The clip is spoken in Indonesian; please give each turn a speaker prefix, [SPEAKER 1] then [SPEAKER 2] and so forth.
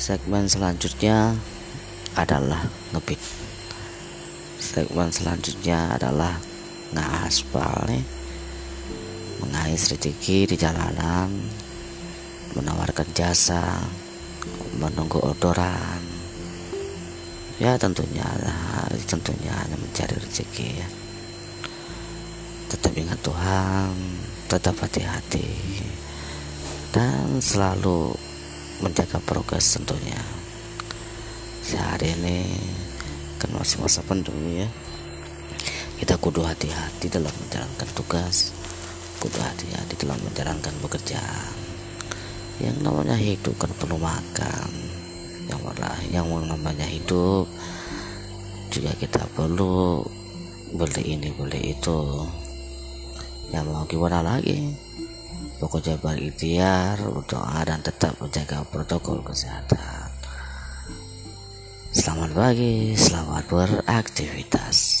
[SPEAKER 1] segmen selanjutnya adalah ngebit segmen selanjutnya adalah ngaspal nih mengais rezeki di jalanan menawarkan jasa menunggu orderan. Ya tentunya tentunya hanya mencari rezeki ya. Tetap ingat Tuhan tetap hati-hati dan selalu menjaga progres tentunya. Sehari ini kan masih masa pandemi ya. Kita kudu hati-hati dalam menjalankan tugas. Kudu hati-hati dalam menjalankan pekerjaan. Yang namanya hidup kan perlu makan. Yang yang namanya hidup juga kita perlu beli ini beli itu. Ya mau gimana lagi pokoknya berikhtiar berdoa dan tetap menjaga protokol kesehatan. Selamat pagi selamat beraktivitas